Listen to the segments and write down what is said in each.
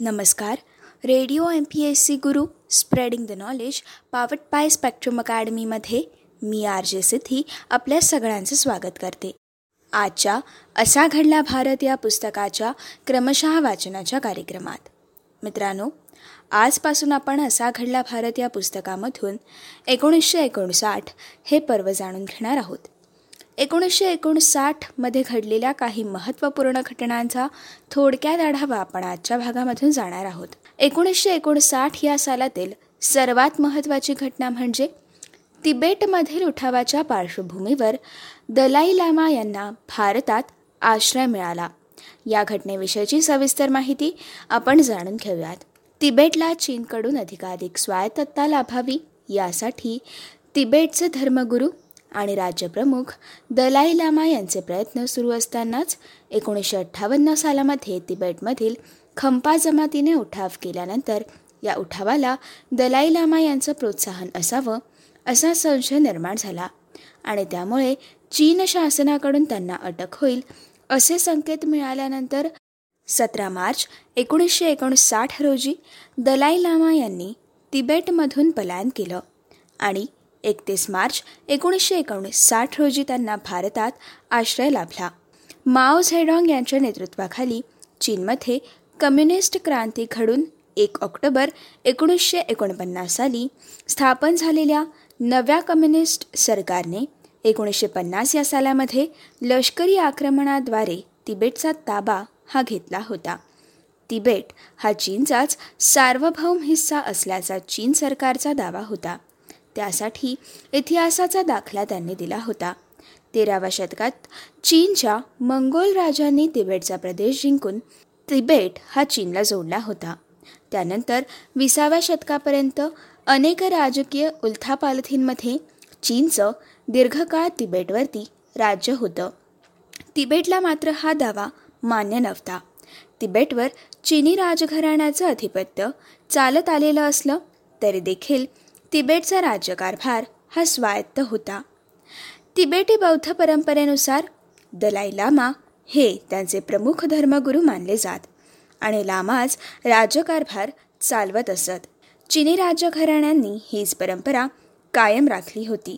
नमस्कार. Radio M P S C Guru spreading the knowledge powered by Spectrum अकॅडमीमध्ये me R J सिद्धी आपल्या सगळ्यांचं स्वागत करते. आजच्या असा घडला भारत या पुस्तकाच्या क्रमशः वाचनाच्या कार्यक्रमात. मित्रांनो आजपासून आपण असा घडला भारत या पुस्तकामधून एकोणीसशे एकोणसाठ हे पर्व जाणून घेणार आहोत. एकोणीसशे एकोणसाठमध्ये घडलेल्या काही महत्त्वपूर्ण घटनांचा थोडक्यात आढावा आपण आजच्या भागामधून जाणार आहोत. एकोणीसशे एकोणसाठ या सालातील सर्वात महत्त्वाची घटना म्हणजे तिबेटमधील उठावाच्या पार्श्वभूमीवर दलाई लामा यांना भारतात आश्रय मिळाला. या घटनेविषयीची सविस्तर माहिती आपण जाणून घेऊयात. तिबेटला चीनकडून अधिकाधिक स्वायत्तता लाभावी यासाठी तिबेटचे धर्मगुरू आणि राज्यप्रमुख दलाई लामा यांचे प्रयत्न सुरू असतानाच एकोणीसशे अठ्ठावन्न सालामध्ये तिबेटमधील खंपा जमातीने उठाव केल्यानंतर या उठावाला दलाई लामा यांचं प्रोत्साहन असावं असा संशय निर्माण झाला. आणि त्यामुळे चीन शासनाकडून त्यांना अटक होईल असे संकेत मिळाल्यानंतर सतरा मार्च एकोणीसशे एकोणसाठ रोजी दलाई लामा यांनी तिबेटमधून पलायन केलं आणि एकतीस मार्च एकोणीसशे एकोणसाठ रोजी त्यांना भारतात आश्रय लाभला. माओ झेडॉंग यांच्या नेतृत्वाखाली चीनमध्ये कम्युनिस्ट क्रांती घडून एक ऑक्टोबर एकोणीसशे एकोणपन्नास साली स्थापन झालेल्या नव्या कम्युनिस्ट सरकारने एकोणीसशे पन्नास या सालामध्ये लष्करी आक्रमणाद्वारे तिबेटचा ताबा हा घेतला होता. तिबेट हा चीनचाच सार्वभौम हिस्सा असल्याचा चीन सरकारचा दावा होता. त्यासाठी इतिहासाचा दाखला त्यांनी दिला होता. तेराव्या शतकात चीनच्या मंगोल राजांनी तिबेटचा प्रदेश जिंकून तिबेट हा चीनला जोडला होता. त्यानंतर विसाव्या शतकापर्यंत अनेक राजकीय उलथापालथींमध्ये चीनचं दीर्घकाळ तिबेटवरती राज्य होतं. तिबेटला मात्र हा दावा मान्य नव्हता. तिबेटवर चीनी राजघराण्याचं आधिपत्य चालत आलेलं असलं तरी देखील तिबेटचा राज्यकारभार हा स्वायत्त होता. तिबेटी बौद्ध परंपरेनुसार दलाई लामा हे त्यांचे प्रमुख धर्मगुरू मानले जात आणि लामाच राज्यकारभार चालवत असत. चिनी राज्यघराण्यांनी हीच परंपरा कायम राखली होती.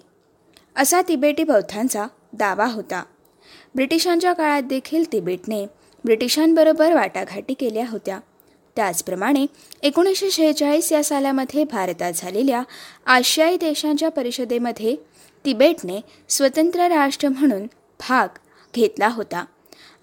असा तिबेटी बौद्धांचा दावा होता. ब्रिटिशांच्या काळात देखील तिबेटने ब्रिटिशांबरोबर वाटाघाटी केल्या होत्या. त्याचप्रमाणे एकोणीसशे शेहेचाळीस या सालामध्ये भारतात झालेल्या आशियाई देशांच्या परिषदेमध्ये तिबेटने स्वतंत्र राष्ट्र म्हणून भाग घेतला होता.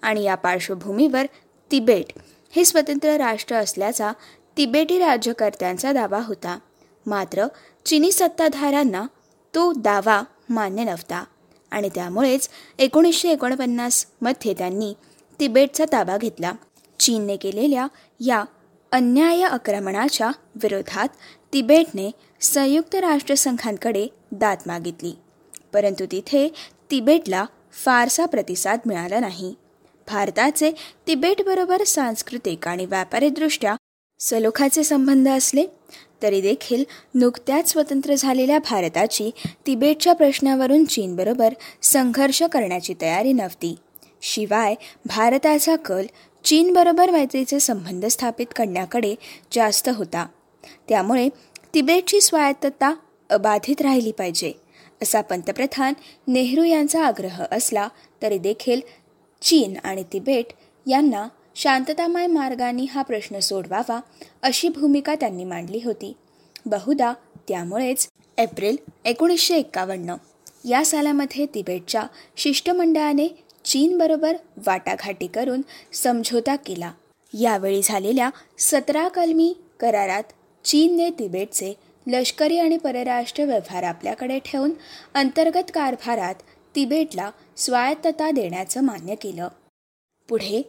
आणि या पार्श्वभूमीवर तिबेट हे स्वतंत्र राष्ट्र असल्याचा तिबेटी राज्यकर्त्यांचा दावा होता. मात्र चिनी सत्ताधाऱ्यांना तो दावा मान्य नव्हता. आणि त्यामुळेच एकोणीसशे एकोणपन्नासमध्ये त्यांनी तिबेटचा ताबा घेतला. चीनने केलेल्या या अन्याय आक्रमणाच्या विरोधात तिबेटने संयुक्त राष्ट्रसंघांकडे दात मागितली. परंतु तिथे तिबेटला फारसा प्रतिसाद मिळाला नाही. भारताचे तिबेटबरोबर सांस्कृतिक आणि व्यापारीदृष्ट्या सलोखाचे संबंध असले तरी देखील नुकत्याच स्वतंत्र झालेल्या भारताची तिबेटच्या प्रश्नावरून चीनबरोबर संघर्ष करण्याची तयारी नव्हती. शिवाय भारताचा कल चीनबरोबर मैत्रीचे संबंध स्थापित करण्याकडे जास्त होता. त्यामुळे तिबेटची स्वायत्तता अबाधित राहिली पाहिजे असा पंतप्रधान नेहरू यांचा आग्रह असला तरी देखील चीन आणि तिबेट यांना शांततामय मार्गाने हा प्रश्न सोडवावा अशी भूमिका त्यांनी मांडली होती. बहुधा त्यामुळेच एप्रिल एकोणीसशे एक्कावन्न या सालामध्ये तिबेटच्या शिष्टमंडळाने चीनबरोबर वाटाघाटी करून समझोता केला. यावेळी झालेल्या सतरा कलमी करारात चीनने तिबेटचे लष्करी आणि परराष्ट्र व्यवहार आपल्याकडे ठेवून अंतर्गत कारभारात तिबेटला स्वायत्तता देण्याचं मान्य केलं. पुढे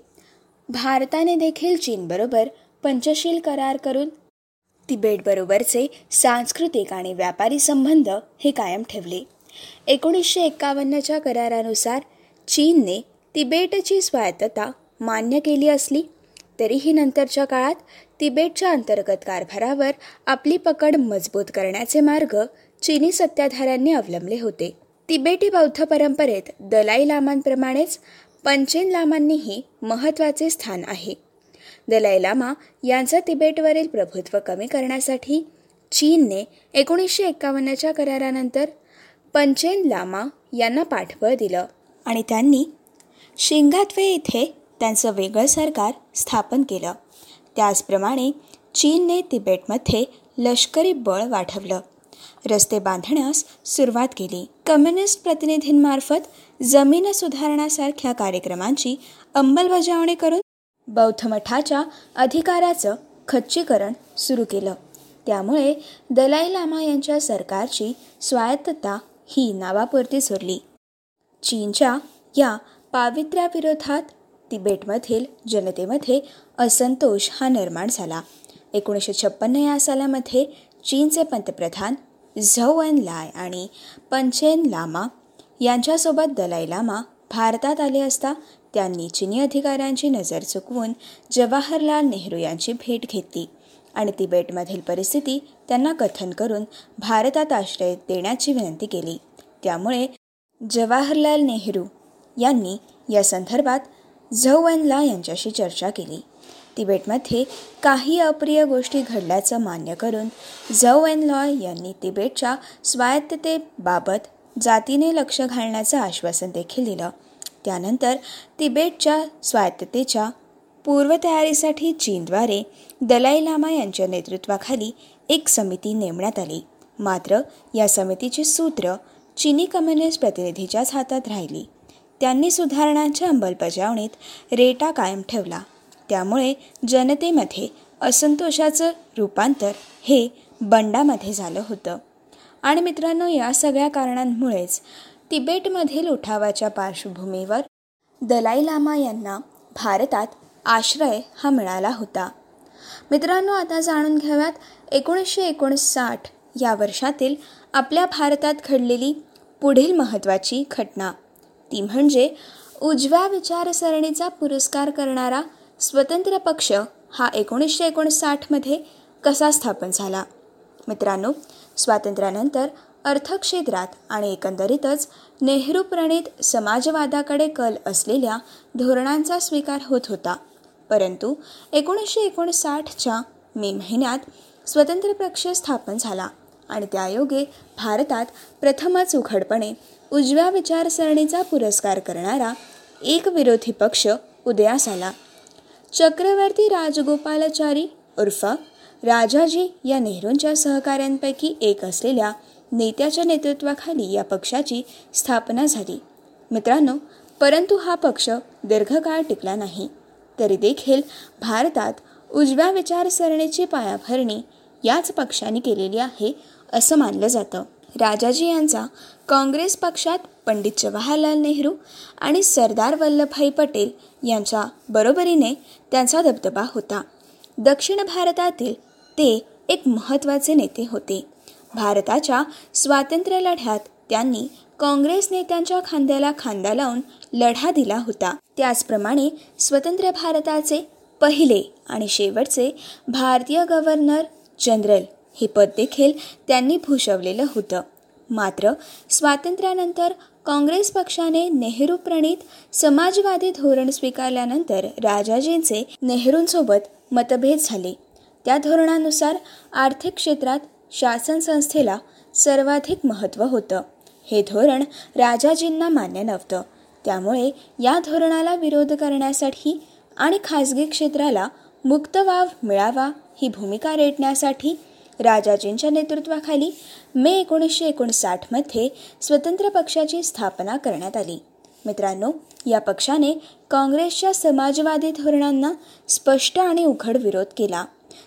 भारताने देखील चीनबरोबर पंचशील करार करून तिबेटबरोबरचे सांस्कृतिक आणि व्यापारी संबंध हे कायम ठेवले. एकोणीसशे एक्कावन्नच्या करारानुसार चीनने तिबेटची स्वायत्तता मान्य केली असली तरीही नंतरच्या काळात तिबेटच्या अंतर्गत कारभारावर आपली पकड मजबूत करण्याचे मार्ग चीनी सत्ताधाऱ्यांनी अवलंबले होते. तिबेटी बौद्ध परंपरेत दलाई लामांप्रमाणेच पंचेन लामांनीही महत्त्वाचे स्थान आहे. दलाई लामा यांचा तिबेटवरील प्रभुत्व कमी करण्यासाठी चीनने एकोणीसशे एक्कावन्नच्या करारानंतर पंचेन लामा यांना पाठबळ दिलं. आणि त्यांनी शिंगात्वे इथे त्यांचं वेगळं सरकार स्थापन केलं. त्याचप्रमाणे चीनने तिबेटमध्ये लष्करी बळ वाढवलं. रस्ते बांधण्यास सुरुवात केली. कम्युनिस्ट प्रतिनिधींमार्फत जमीन सुधारणासारख्या कार्यक्रमांची अंमलबजावणी करून बौद्ध मठाच्या अधिकाराचं खच्चीकरण सुरू केलं. त्यामुळे दलाई लामा यांच्या सरकारची स्वायत्तता ही नावापुरती सुरली. चीनच्या या पावित्र्याविरोधात तिबेटमधील जनतेमध्ये असंतोष हा निर्माण झाला. एकोणीसशे छप्पन्न या सालामध्ये चीनचे पंतप्रधान झौ एन लाय आणि पंचेन लामा यांच्यासोबत दलाई लामा भारतात आले असता त्यांनी चिनी अधिकाऱ्यांची नजर चुकवून जवाहरलाल नेहरू यांची भेट घेतली आणि तिबेटमधील परिस्थिती त्यांना कथन करून भारतात आश्रय देण्याची विनंती केली. त्यामुळे जवाहरलाल नेहरू यांनी या संदर्भात झौवनला यांच्याशी चर्चा केली. तिबेटमध्ये काही अप्रिय गोष्टी घडल्याचं मान्य करून झौ एन लॉय यांनी तिबेटच्या स्वायत्ततेबाबत जातीने लक्ष घालण्याचं आश्वासन देखील दिलं. त्यानंतर तिबेटच्या स्वायत्ततेच्या पूर्वतयारीसाठी चीनद्वारे दलाई लामा यांच्या नेतृत्वाखाली एक समिती नेमण्यात आली. मात्र या समितीची सूत्र चिनी कम्युनिस्ट प्रतिनिधीच्याच हातात राहिली. त्यांनी सुधारणांच्या अंमलबजावणीत रेटा कायम ठेवला. त्यामुळे जनतेमध्ये असंतोषाचं रूपांतर हे बंडामध्ये झालं होतं. आणि मित्रांनो या सगळ्या कारणांमुळेच तिबेटमधील उठावाच्या पार्श्वभूमीवर दलाई लामा यांना भारतात आश्रय हा मिळाला होता. मित्रांनो आता जाणून घ्याव्यात एकोणीसशे एकोणसाठ या वर्षातील आपल्या भारतात घडलेली पुढील महत्त्वाची घटना. ती म्हणजे उजव्या विचारसरणीचा पुरस्कार करणारा स्वतंत्र पक्ष हा एकोणीसशे एकोणसाठमध्ये कसा स्थापन झाला? मित्रांनो स्वातंत्र्यानंतर अर्थक्षेत्रात आणि एकंदरीतच नेहरू प्रणित समाजवादाकडे कल असलेल्या धोरणांचा स्वीकार होत होता. परंतु एकोणीसशे एकोणसाठच्या मे महिन्यात स्वतंत्र पक्ष स्थापन झाला. आणि त्यायोगे भारतात प्रथमच उघडपणे उजव्या विचारसरणीचा पुरस्कार करणारा एक विरोधी पक्ष उदयास आला. चक्रवर्ती राजगोपालाचारी उर्फ राजाजी या नेहरूंच्या सहकाऱ्यांपैकी एक असलेल्या नेत्याच्या नेतृत्वाखाली या पक्षाची स्थापना झाली. मित्रांनो परंतु हा पक्ष दीर्घकाळ टिकला नाही. तरी देखील भारतात उजव्या विचारसरणीची पायाभरणी याच पक्षाने केलेली आहे असं मानलं जातं. राजाजी यांचा काँग्रेस पक्षात पंडित जवाहरलाल नेहरू आणि सरदार वल्लभभाई पटेल यांच्या बरोबरीने त्यांचा दबदबा होता. दक्षिण भारतातील ते एक महत्त्वाचे नेते होते. भारताच्या स्वातंत्र्यलढ्यात त्यांनी काँग्रेस नेत्यांच्या खांद्याला खांदा लावून लढा दिला होता. त्याचप्रमाणे स्वतंत्र भारताचे पहिले आणि शेवटचे भारतीय गव्हर्नर जनरल हे पद देखील त्यांनी भूषवलेलं होतं. मात्र स्वातंत्र्यानंतर काँग्रेस पक्षाने नेहरू प्रणित समाजवादी धोरण स्वीकारल्यानंतर राजाजींचे नेहरूंसोबत मतभेद झाले. त्या धोरणानुसार आर्थिक क्षेत्रात शासन संस्थेला सर्वाधिक महत्त्व होतं. हे धोरण राजाजींना मान्य नव्हतं. त्यामुळे या धोरणाला विरोध करण्यासाठी आणि खाजगी क्षेत्राला मुक्त वाव मिळावा ही भूमिका रेटण्यासाठी राजाजींच्या नेतृत्वाखाली मे एकोणीसशे एकोणसाठमध्ये स्वतंत्र पक्षाची स्थापना करण्यात आली. मित्रांनो या पक्षाने काँग्रेसच्या समाजवादी धोरणांना स्पष्ट आणि उघड विरोध केला.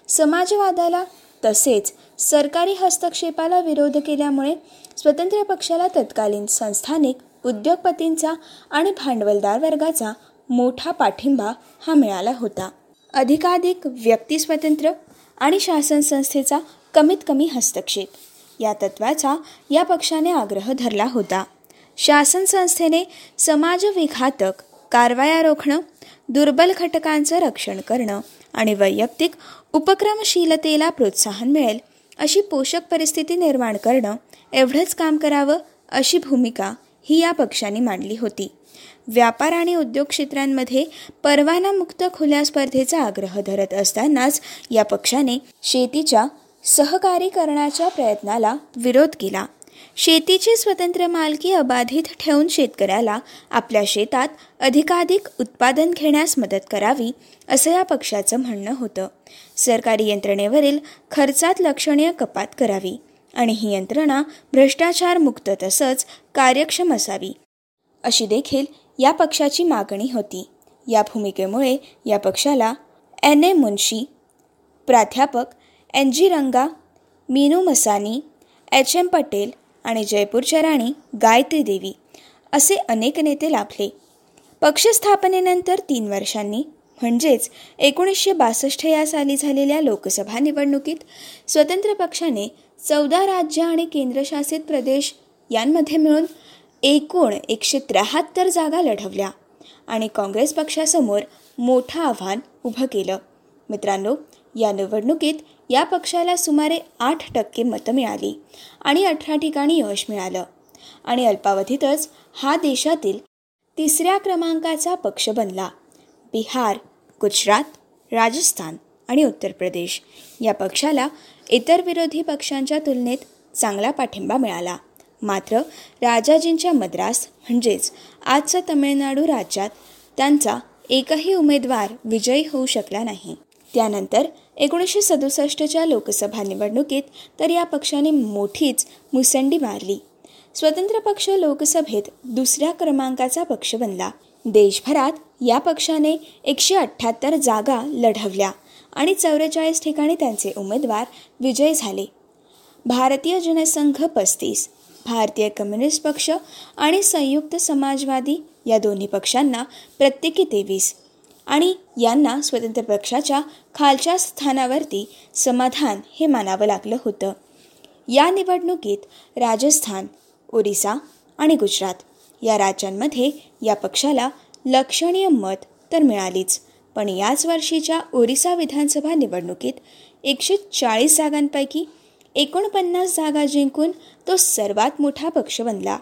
समाजवादाला तसेच सरकारी हस्तक्षेपाला विरोध केल्यामुळे स्वतंत्र पक्षाला तत्कालीन संस्थानिक उद्योगपतींचा आणि भांडवलदार वर्गाचा मोठा पाठिंबा हा मिळाला होता. अधिकाधिक व्यक्तिस्वातंत्र्य आणि शासन संस्थेचा कमीत कमी हस्तक्षेप. या तत्वाचा या पक्षाने आग्रह धरला होता. शासन संस्थेने समाजविघातक कारवाया रोखणं दुर्बल घटकांचं रक्षण करणं आणि वैयक्तिक उपक्रमशीलतेला प्रोत्साहन मिळेल अशी पोषक परिस्थिती निर्माण करणं एवढंच काम करावं अशी भूमिका ही या पक्षाने मांडली होती. व्यापार आणि उद्योग क्षेत्रांमध्ये परवानामुक्त खुल्या स्पर्धेचा आग्रह धरत असतानाच या पक्षाने शेतीच्या सहकारीकरणाच्या प्रयत्नाला विरोध केला. शेतीची स्वतंत्र मालकी अबाधित ठेवून शेतकऱ्याला आपल्या शेतात अधिकाधिक उत्पादन घेण्यास मदत करावी असं या पक्षाचं म्हणणं होतं. सरकारी यंत्रणेवरील खर्चात लक्षणीय कपात करावी आणि ही यंत्रणा भ्रष्टाचारमुक्त तसंच कार्यक्षम असावी. अशी देखील या पक्षाची मागणी होती. या भूमिकेमुळे या पक्षाला एन. ए. मुन्शी प्राध्यापक N. G. Ranga Minoo Masani H. M. Patel आणि जयपूरच्या राणी गायत्री देवी असे अनेक नेते लाभले. पक्षस्थापनेनंतर तीन वर्षांनी म्हणजेच एकोणीसशे बासष्ट या साली झालेल्या लोकसभा निवडणुकीत स्वतंत्र पक्षाने चौदा राज्य आणि केंद्रशासित प्रदेश यांमध्ये मिळून एकूण एकशे त्र्याहत्तर जागा लढवल्या आणि काँग्रेस पक्षासमोर मोठं आव्हान उभं केलं. मित्रांनो या निवडणुकीत या पक्षाला सुमारे आठ टक्के मतं मिळाली आणि अठरा ठिकाणी यश मिळालं. आणि अल्पावधीतच हा देशातील तिसऱ्या क्रमांकाचा पक्ष बनला. बिहार गुजरात राजस्थान आणि उत्तर प्रदेश या पक्षाला इतर विरोधी पक्षांच्या तुलनेत चांगला पाठिंबा मिळाला. मात्र राजाजींच्या मद्रास म्हणजेच आजचा तमिळनाडू राज्यात त्यांचा एकही उमेदवार विजयी होऊ शकला नाही. त्यानंतर एकोणीसशे सदुसष्टच्या लोकसभा निवडणुकीत तर या पक्षाने मोठीच मुसंडी मारली. स्वतंत्र पक्ष लोकसभेत दुसऱ्या क्रमांकाचा पक्ष बनला. देशभरात या पक्षाने एकशे अठ्ठ्याहत्तर जागा लढवल्या आणि चौवेचाळीस ठिकाणी त्यांचे उमेदवार विजयी झाले. भारतीय जनसंघ पस्तीस भारतीय कम्युनिस्ट पक्ष आणि संयुक्त समाजवादी या दोन्ही पक्षांना प्रत्येकी तेवीस. आणि यांना स्वतंत्र पक्षाच्या खालच्या स्थानावरती समाधान हे मानावं लागलं होतं. या निवडणुकीत राजस्थान ओरिसा आणि गुजरात या राज्यांमध्ये या पक्षाला लक्षणीय मत तर मिळालीच. पण याच वर्षीच्या ओरिसा विधानसभा निवडणुकीत एकशे चाळीस जागांपैकी एकोणपन्नास जागा जिंकून तो सर्वात मोठा पक्ष बनला.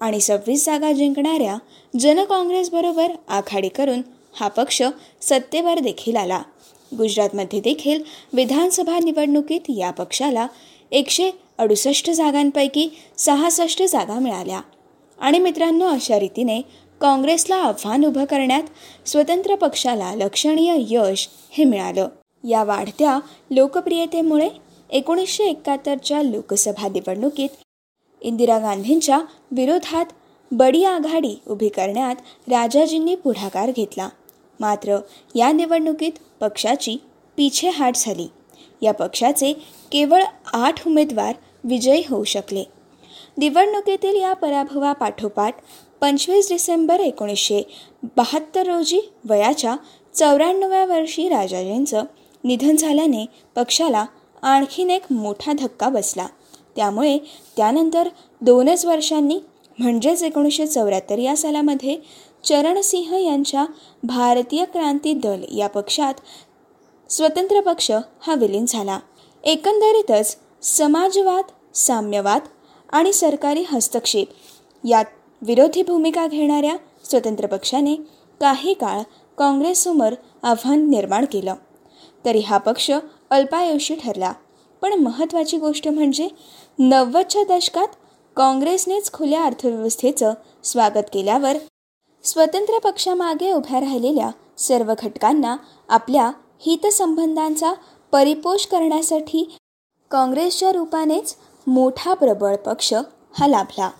आणि सव्वीस जागा जिंकणाऱ्या जन काँग्रेसबरोबर आघाडी करून हा पक्ष सत्तेवर देखील आला. गुजरातमध्ये देखील विधानसभा निवडणुकीत या पक्षाला एकशे अडुसष्ट जागांपैकी सहासष्ट जागा मिळाल्या. आणि मित्रांनो अशा रीतीने काँग्रेसला आव्हान उभं करण्यात स्वतंत्र पक्षाला लक्षणीय यश हे मिळालं. या वाढत्या लोकप्रियतेमुळे एकोणीसशे एकाहत्तरच्या लोकसभा निवडणुकीत इंदिरा गांधींच्या विरोधात बडी आघाडी उभी करण्यात राजाजींनी पुढाकार घेतला. मात्र या निवडणुकीत पक्षाची पिछेहाट झाली. या पक्षाचे केवळ आठ उमेदवार विजयी होऊ शकले. निवडणुकीतील या पराभवापाठोपाठ पंचवीस डिसेंबर एकोणीसशे बहात्तर रोजी वयाच्या चौऱ्याण्णव्या वर्षी राजाजींचं निधन झाल्याने पक्षाला आणखीन एक मोठा धक्का बसला. त्यामुळे त्यानंतर दोनच वर्षांनी म्हणजेच एकोणीसशे चौऱ्याहत्तर या सालामध्ये चरणसिंह यांच्या भारतीय क्रांती दल या पक्षात स्वतंत्र पक्ष हा विलीन झाला. एकंदरीतच समाजवाद साम्यवाद आणि सरकारी हस्तक्षेप यात विरोधी भूमिका घेणाऱ्या स्वतंत्र पक्षाने काही काळ काँग्रेससमोर आव्हान निर्माण केलं. तरी हा पक्ष अल्पायुषी ठरला. पण महत्त्वाची गोष्ट म्हणजे नव्वदच्या दशकात काँग्रेसनेच खुल्या अर्थव्यवस्थेचं स्वागत केल्यावर स्वतंत्र पक्षामागे उभ्या राहिलेल्या सर्व घटकांना आपल्या हितसंबंधांचा परिपोष करण्यासाठी काँग्रेसच्या रूपानेच मोठा प्रबळ पक्ष हा लाभला.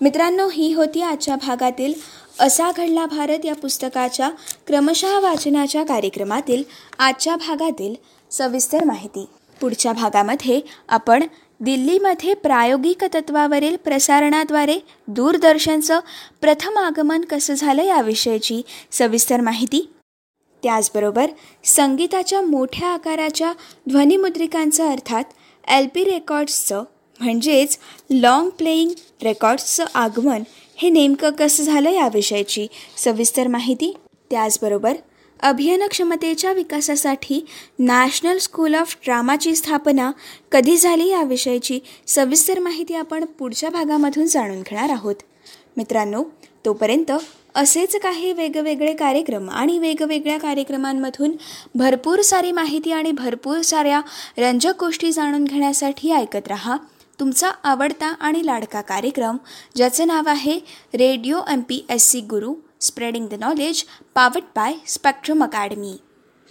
मित्रांनो ही होती आजच्या भागातील असा घडला भारत या पुस्तकाच्या क्रमशः वाचनाच्या कार्यक्रमातील आजच्या भागातील सविस्तर माहिती. पुढच्या भागामध्ये आपण दिल्लीमध्ये प्रायोगिक तत्वावरील प्रसारणाद्वारे दूरदर्शनचं प्रथम आगमन कसं झालं याविषयीची सविस्तर माहिती. त्याचबरोबर संगीताच्या मोठ्या आकाराच्या ध्वनिमुद्रिकांचं अर्थात एल पी रेकॉर्ड्सचं म्हणजेच लाँग प्लेईंग रेकॉर्ड्सचं आगमन हे नेमकं कसं झालं याविषयीची सविस्तर माहिती. त्याचबरोबर अभिनयक्षमतेच्या विकासासाठी नॅशनल स्कूल ऑफ ड्रामाची स्थापना कधी झाली याविषयीची सविस्तर माहिती आपण पुढच्या भागामधून जाणून घेणार आहोत. मित्रांनो तोपर्यंत असेच काही वेगवेगळे कार्यक्रम आणि वेगवेगळ्या कार्यक्रमांमधून भरपूर सारी माहिती आणि भरपूर साऱ्या रंजक गोष्टी जाणून घेण्यासाठी ऐकत रहा. तुमचा आवडता आणि लाडका कार्यक्रम ज्याचं नाव आहे radio M P S C Guru. Spreading the knowledge powered by Spectrum Academy